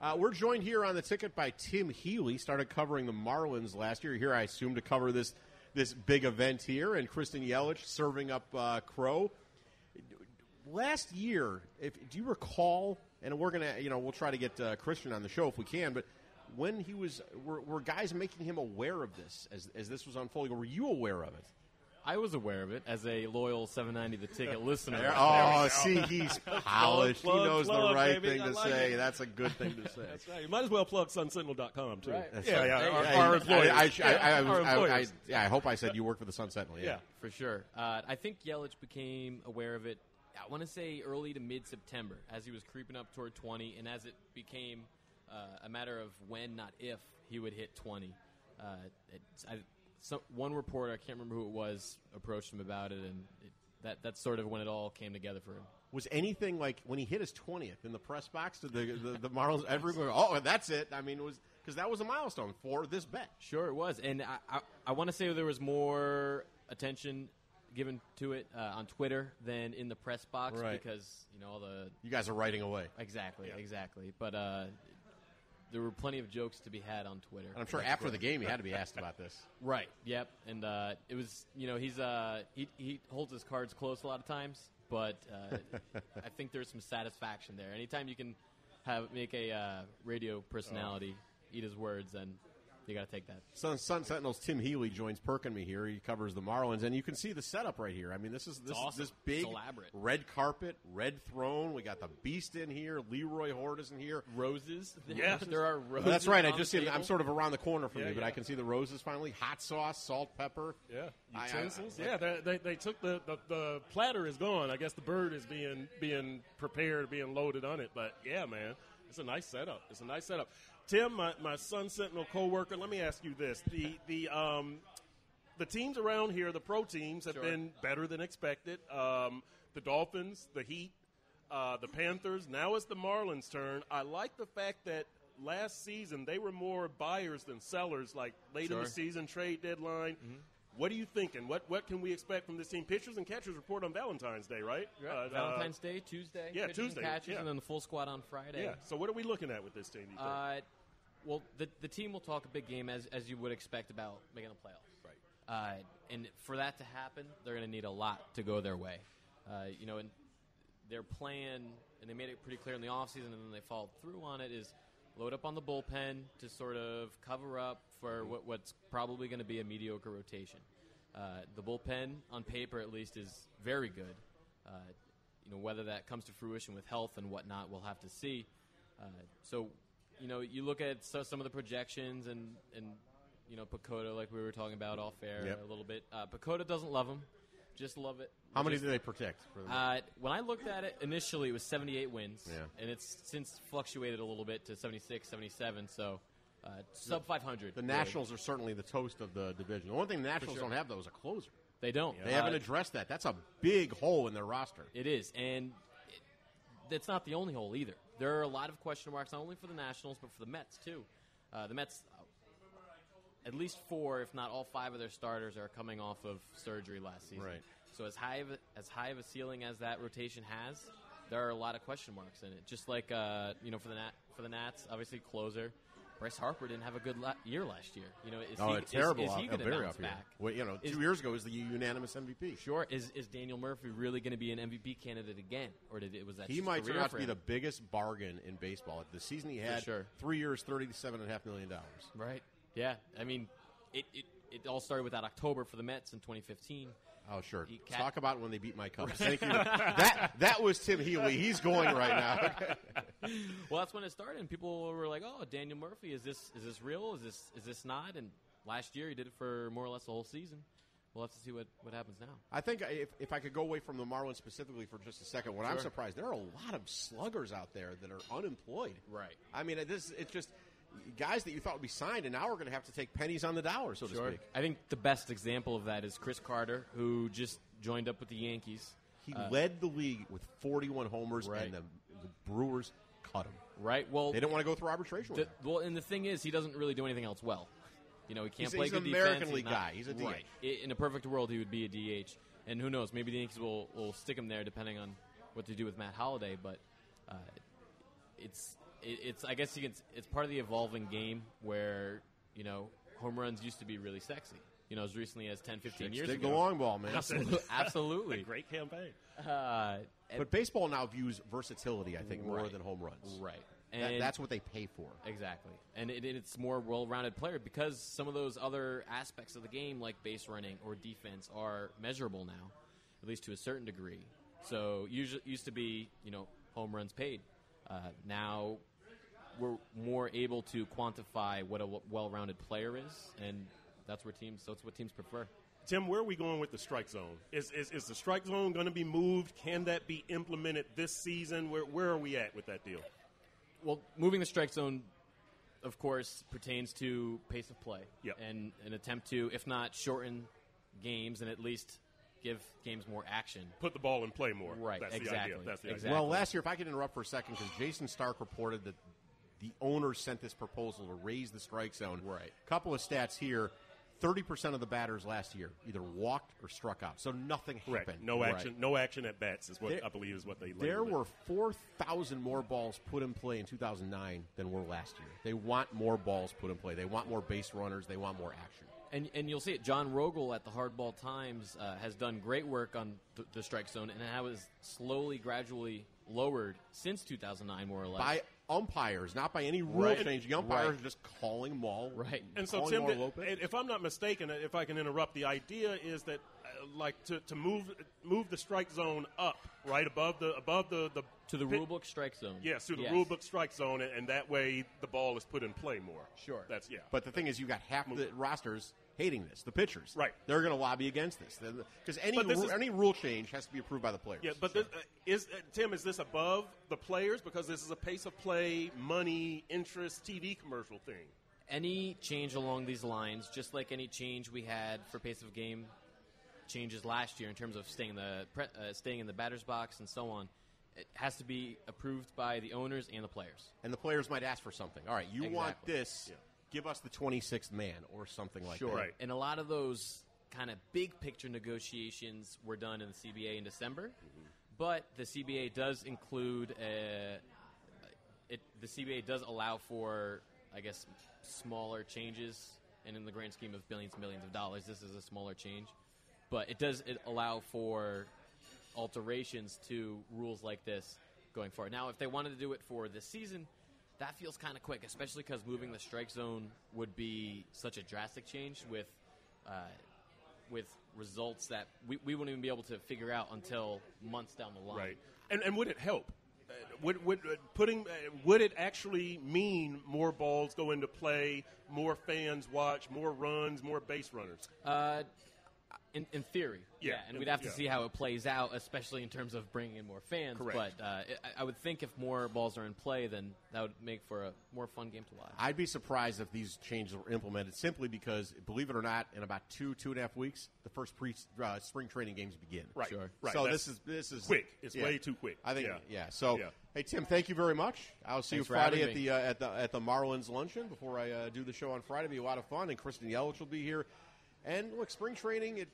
Uh, we're joined here on the ticket by Tim Healy. Started covering the Marlins last year. Here, I assume, to cover this this big event here, and Christian Yelich serving up uh, Crow. Last year, if do you recall? And we're gonna, you know, we'll try to get uh, Christian on the show if we can. But when he was, were, were guys making him aware of this as as this was unfolding? Were you aware of it? I was aware of it as a loyal 790 The Ticket listener. Oh, see, he's polished. Plug, he knows plug, the right baby. thing I to like say. it. That's a good thing to say. That's right. You might as well plug sunsentinel.com too. Right. That's yeah, right. yeah. Hey, Our, hey, our I- employers. I, I, Yeah, I, I, our was- I, I, yeah, I hope I said you work for the Sun Sentinel. Yeah. Yeah. For sure. Uh, I think Yelich became aware of it, I want to say early to mid September, as he was creeping up toward 20, and as it became uh, a matter of when, not if, he would hit 20. Uh, it's, I, some, one reporter, I can't remember who it was, approached him about it, and it, that, that's sort of when it all came together for him. Was anything like when he hit his twentieth in the press box? Did the the, the Marlins everyone? Oh, that's it. I mean, it was because that was a milestone for this bet. Sure, it was, and I, I, I want to say there was more attention given to it uh, on Twitter than in the press box Right. because you know all the You guys are writing away, exactly, exactly. But uh, there were plenty of jokes to be had on Twitter. and I'm sure after the game, he had to be asked about this. Right. Yep. And uh, it was, you know, he's uh, he he holds his cards close a lot of times, but uh, I think there's some satisfaction there. Anytime you can have make a uh, radio personality eat his words, then you got to take that. Sun, Sun Sentinel's Tim Healy joins Perk and me here. He covers the Marlins, and you can see the setup right here. I mean, this is this awesome. this big It's elaborate. red carpet, red throne. We got the Beast in here. Leroy Horde is in here. Roses. Yeah. there are roses. That's right. I just the see. I'm sort of around the corner from Yeah, you, but yeah. I can see the roses finally. Hot sauce, salt, pepper. Yeah, I- I- utensils. I- yeah, they, they, they took the, the the platter is gone. I guess the bird is being being prepared, being loaded on it. But yeah, man, it's a nice setup. It's a nice setup. Tim, my, my Sun Sentinel coworker. Let me ask you this: the the um the teams around here, the pro teams, have Sure. been better than expected. Um, the Dolphins, the Heat, uh, the Panthers. Now it's the Marlins' turn. I like the fact that last season they were more buyers than sellers. Like late in the season, trade deadline. What are you thinking? What what can we expect from this team? Pitchers and catchers report on Valentine's Day, right? Uh, uh, Valentine's Day, Tuesday. yeah, pitches and Tuesday, catches, yeah. and then the full squad on Friday. yeah. So what are we looking at with this team? do you think? Uh, well, the the team will talk a big game as as you would expect about making the playoffs. Right. Uh, and for that to happen, they're going to need a lot to go their way. Uh, you know, and their plan, and they made it pretty clear in the offseason, and then they followed through on it, is load up on the bullpen to sort of cover up for what, what's probably going to be a mediocre rotation. Uh, the bullpen, on paper at least, is very good. Uh, you know, whether that comes to fruition with health and whatnot, we'll have to see. Uh, so, you know, you look at so, some of the projections and, and you know, PECOTA, like we were talking about off air Yep. a little bit. Uh, PECOTA doesn't love him. Just love it. How many Just- do they protect? For the, uh, when I looked at it initially, it was 78 wins, Yeah. and it's since fluctuated a little bit to 76, 77. So uh, sub 500. the really. Nationals are certainly the toast of the division. The one thing the Nationals sure. don't have though is a closer. They don't. They Uh, haven't addressed that. That's a big hole in their roster. It is, and it, that's not the only hole either. There are a lot of question marks, not only for the Nationals but for the Mets too. Uh, the Mets, uh, at least four, if not all five of their starters, are coming off of surgery last season. Right. So as high of a, as high of a ceiling as that rotation has, there are a lot of question marks in it. Just like uh, you know for the Nat, for the Nats, obviously closer. Bryce Harper didn't have a good la- year last year. You know, is Oh, he, it's terrible. Is, is he going to bounce back? Well, you know, Is- two years ago was the unanimous MVP. Sure. Is is Daniel Murphy really going to be an MVP candidate again, or did it was that He might turn out to be the biggest bargain in baseball. The season he had, sure. three years, thirty-seven and a half million dollars. right? Yeah, I mean, it, it it all started with that October for the Mets in 2015. Oh, sure. He ca- Talk about when they beat my Cubs. Thank you. that that was Tim Healy. He's going right now. Well, that's when it started, and people were like, "Oh, Daniel Murphy, is this is this real? Is this is this not?" And last year, he did it for more or less the whole season. We'll have to see what, what happens now. I think if, if I could go away from the Marlins specifically for just a second, what I'm surprised there are a lot of sluggers out there that are unemployed. Right. I mean, this it's just guys that you thought would be signed, and now we're going to have to take pennies on the dollar, so to speak. I think the best example of that is Chris Carter, who just joined up with the Yankees. He led the league with 41 homers, Right. and the, the Brewers cut him. Right. Well, They didn't want to go through arbitration. the, well, and the thing is, he doesn't really do anything else well. You know, he can't He's- play he's good an defense. American he's League not- guy. He's a DH. Right. In a perfect world, he would be a DH. And who knows? Maybe the Yankees will, will stick him there depending on what to do with Matt Holliday. But uh, it's it, it's I guess you can, it's part of the evolving game where you know home runs used to be really sexy. You know, as recently as 10, 15 years Stick ago. the long ball, man. Absolutely. Absolutely. Great campaign. Uh, But baseball now views versatility, I think, more Right. than home runs. right. That, that's what they pay for. Exactly, and it, it's more well-rounded player because some of those other aspects of the game, like base running or defense, are measurable now, at least to a certain degree. So usually used to be, you know, home runs paid. Uh, now we're more able to quantify what a w- well-rounded player is, and that's where teams. So That's what teams prefer. Tim, where are we going with the strike zone? Is, is, is the strike zone going to be moved? Can that be implemented this season? Where, where are we at with that deal? Well, moving the strike zone, of course, pertains to pace of play Yep. and an attempt to, if not shorten games, and at least give games more action. Put the ball in play more. Right, That's the exactly, idea. That's the exactly. idea. Well, last year, if I could interrupt for a second, because Jayson Stark reported that the owners sent this proposal to raise the strike zone. Right. Couple of stats here. 30% of the batters last year either walked or struck out. So nothing Correct. happened. No Right. action. No action at bats is what There- I believe is what they. There were 4,000 more balls put in play in 2009 than were last year. They want more balls put in play. They want more base runners. They want more action. And, and you'll see it. Jon Roegele at the Hardball Times uh, has done great work on the, the strike zone, and how it's slowly, gradually lowered since 2009, more or less. By umpires, not by any rule Right. change. The umpires Right. are just calling them all. Right. And so, Tim, Mauro that- Lopez. and if I'm not mistaken, if I can interrupt, the idea is that, like, to, to move move the strike zone up, right above the above the the to the pit- rulebook strike zone. Yes, to the Yes. rulebook strike zone, and, and that way the ball is put in play more. Sure. That's yeah. But the thing is, you got half the rosters hating this. The pitchers, Right. They're going to lobby against this because any this ru- is- any rule change has to be approved by the players. Yeah, but this, uh, is uh, Tim? Is this above the players because this is a pace of play, money, interest, TV commercial thing? any change along these lines, just like any change we had for pace of game changes last year in terms of staying in the pre- uh, staying in the batter's box and so on, it has to be approved by the owners and the players. and the players might ask for something. All right, you want this? Yeah. Give us the 26th man or something like that. Right. And a lot of those kind of big picture negotiations were done in the CBA in December, but the CBA does include a, it. The CBA does allow for, I guess, smaller changes, and in the grand scheme of billions and millions of dollars, this is a smaller change. But it does it allow for alterations to rules like this going forward. Now, if they wanted to do it for this season, that feels kind of quick, especially because moving the strike zone would be such a drastic change with uh, with results that we, we wouldn't even be able to figure out until months down the line. Right. And and would it help? Uh, would, would uh, putting uh, would it actually mean more balls go into play, more fans watch, more runs, more base runners? In, in theory, Yeah, and in- we'd have to yeah. see how it plays out, especially in terms of bringing in more fans. Correct. But uh, I, I would think if more balls are in play, then that would make for a more fun game to watch. I'd be surprised if these changes were implemented simply because, believe it or not, in about two two and a half weeks, the first pre uh, spring training games begin. Right. Sure. Right. So That's this is this is quick. It's yeah. way too quick. I think. Yeah. Yeah. So, Yeah. hey Tim, thank you very much. I'll see Thanks you Friday at the uh, at the at the Marlins luncheon before I uh, do the show on Friday. It'll be a lot of fun, and Christian Yelich will be here. And look, spring training. It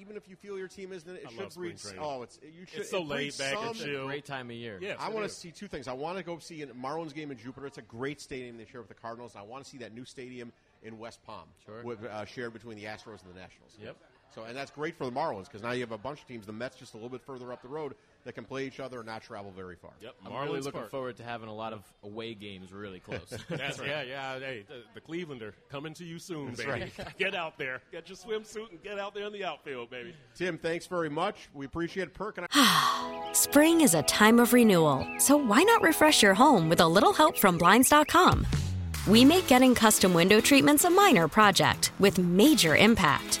even if you feel your team isn't, it I should love spring breed. training. Oh, it's you should. It's so it breeds laid back and some- chill. Great time of year. Yes, I want to see two things. I want to go see a Marlins game in Jupiter. It's a great stadium they share with the Cardinals. I want to see that new stadium in West Palm, Sure. with, uh, shared between the Astros and the Nationals. Yep. So, and that's great for the Marlins because now you have a bunch of teams. The Mets just a little bit further up the road that can play each other and not travel very far. Yep. I'm Marlins really looking Park. forward to having a lot of away games really close. That's right. yeah, yeah. Hey, the, the Clevelander coming to you soon, That's baby. right. Get out there, get your swimsuit, and get out there in the outfield, baby. Tim, thanks very much. We appreciate it. Perk and I. Spring is a time of renewal, so why not refresh your home with a little help from Blinds.com? We make getting custom window treatments a minor project with major impact.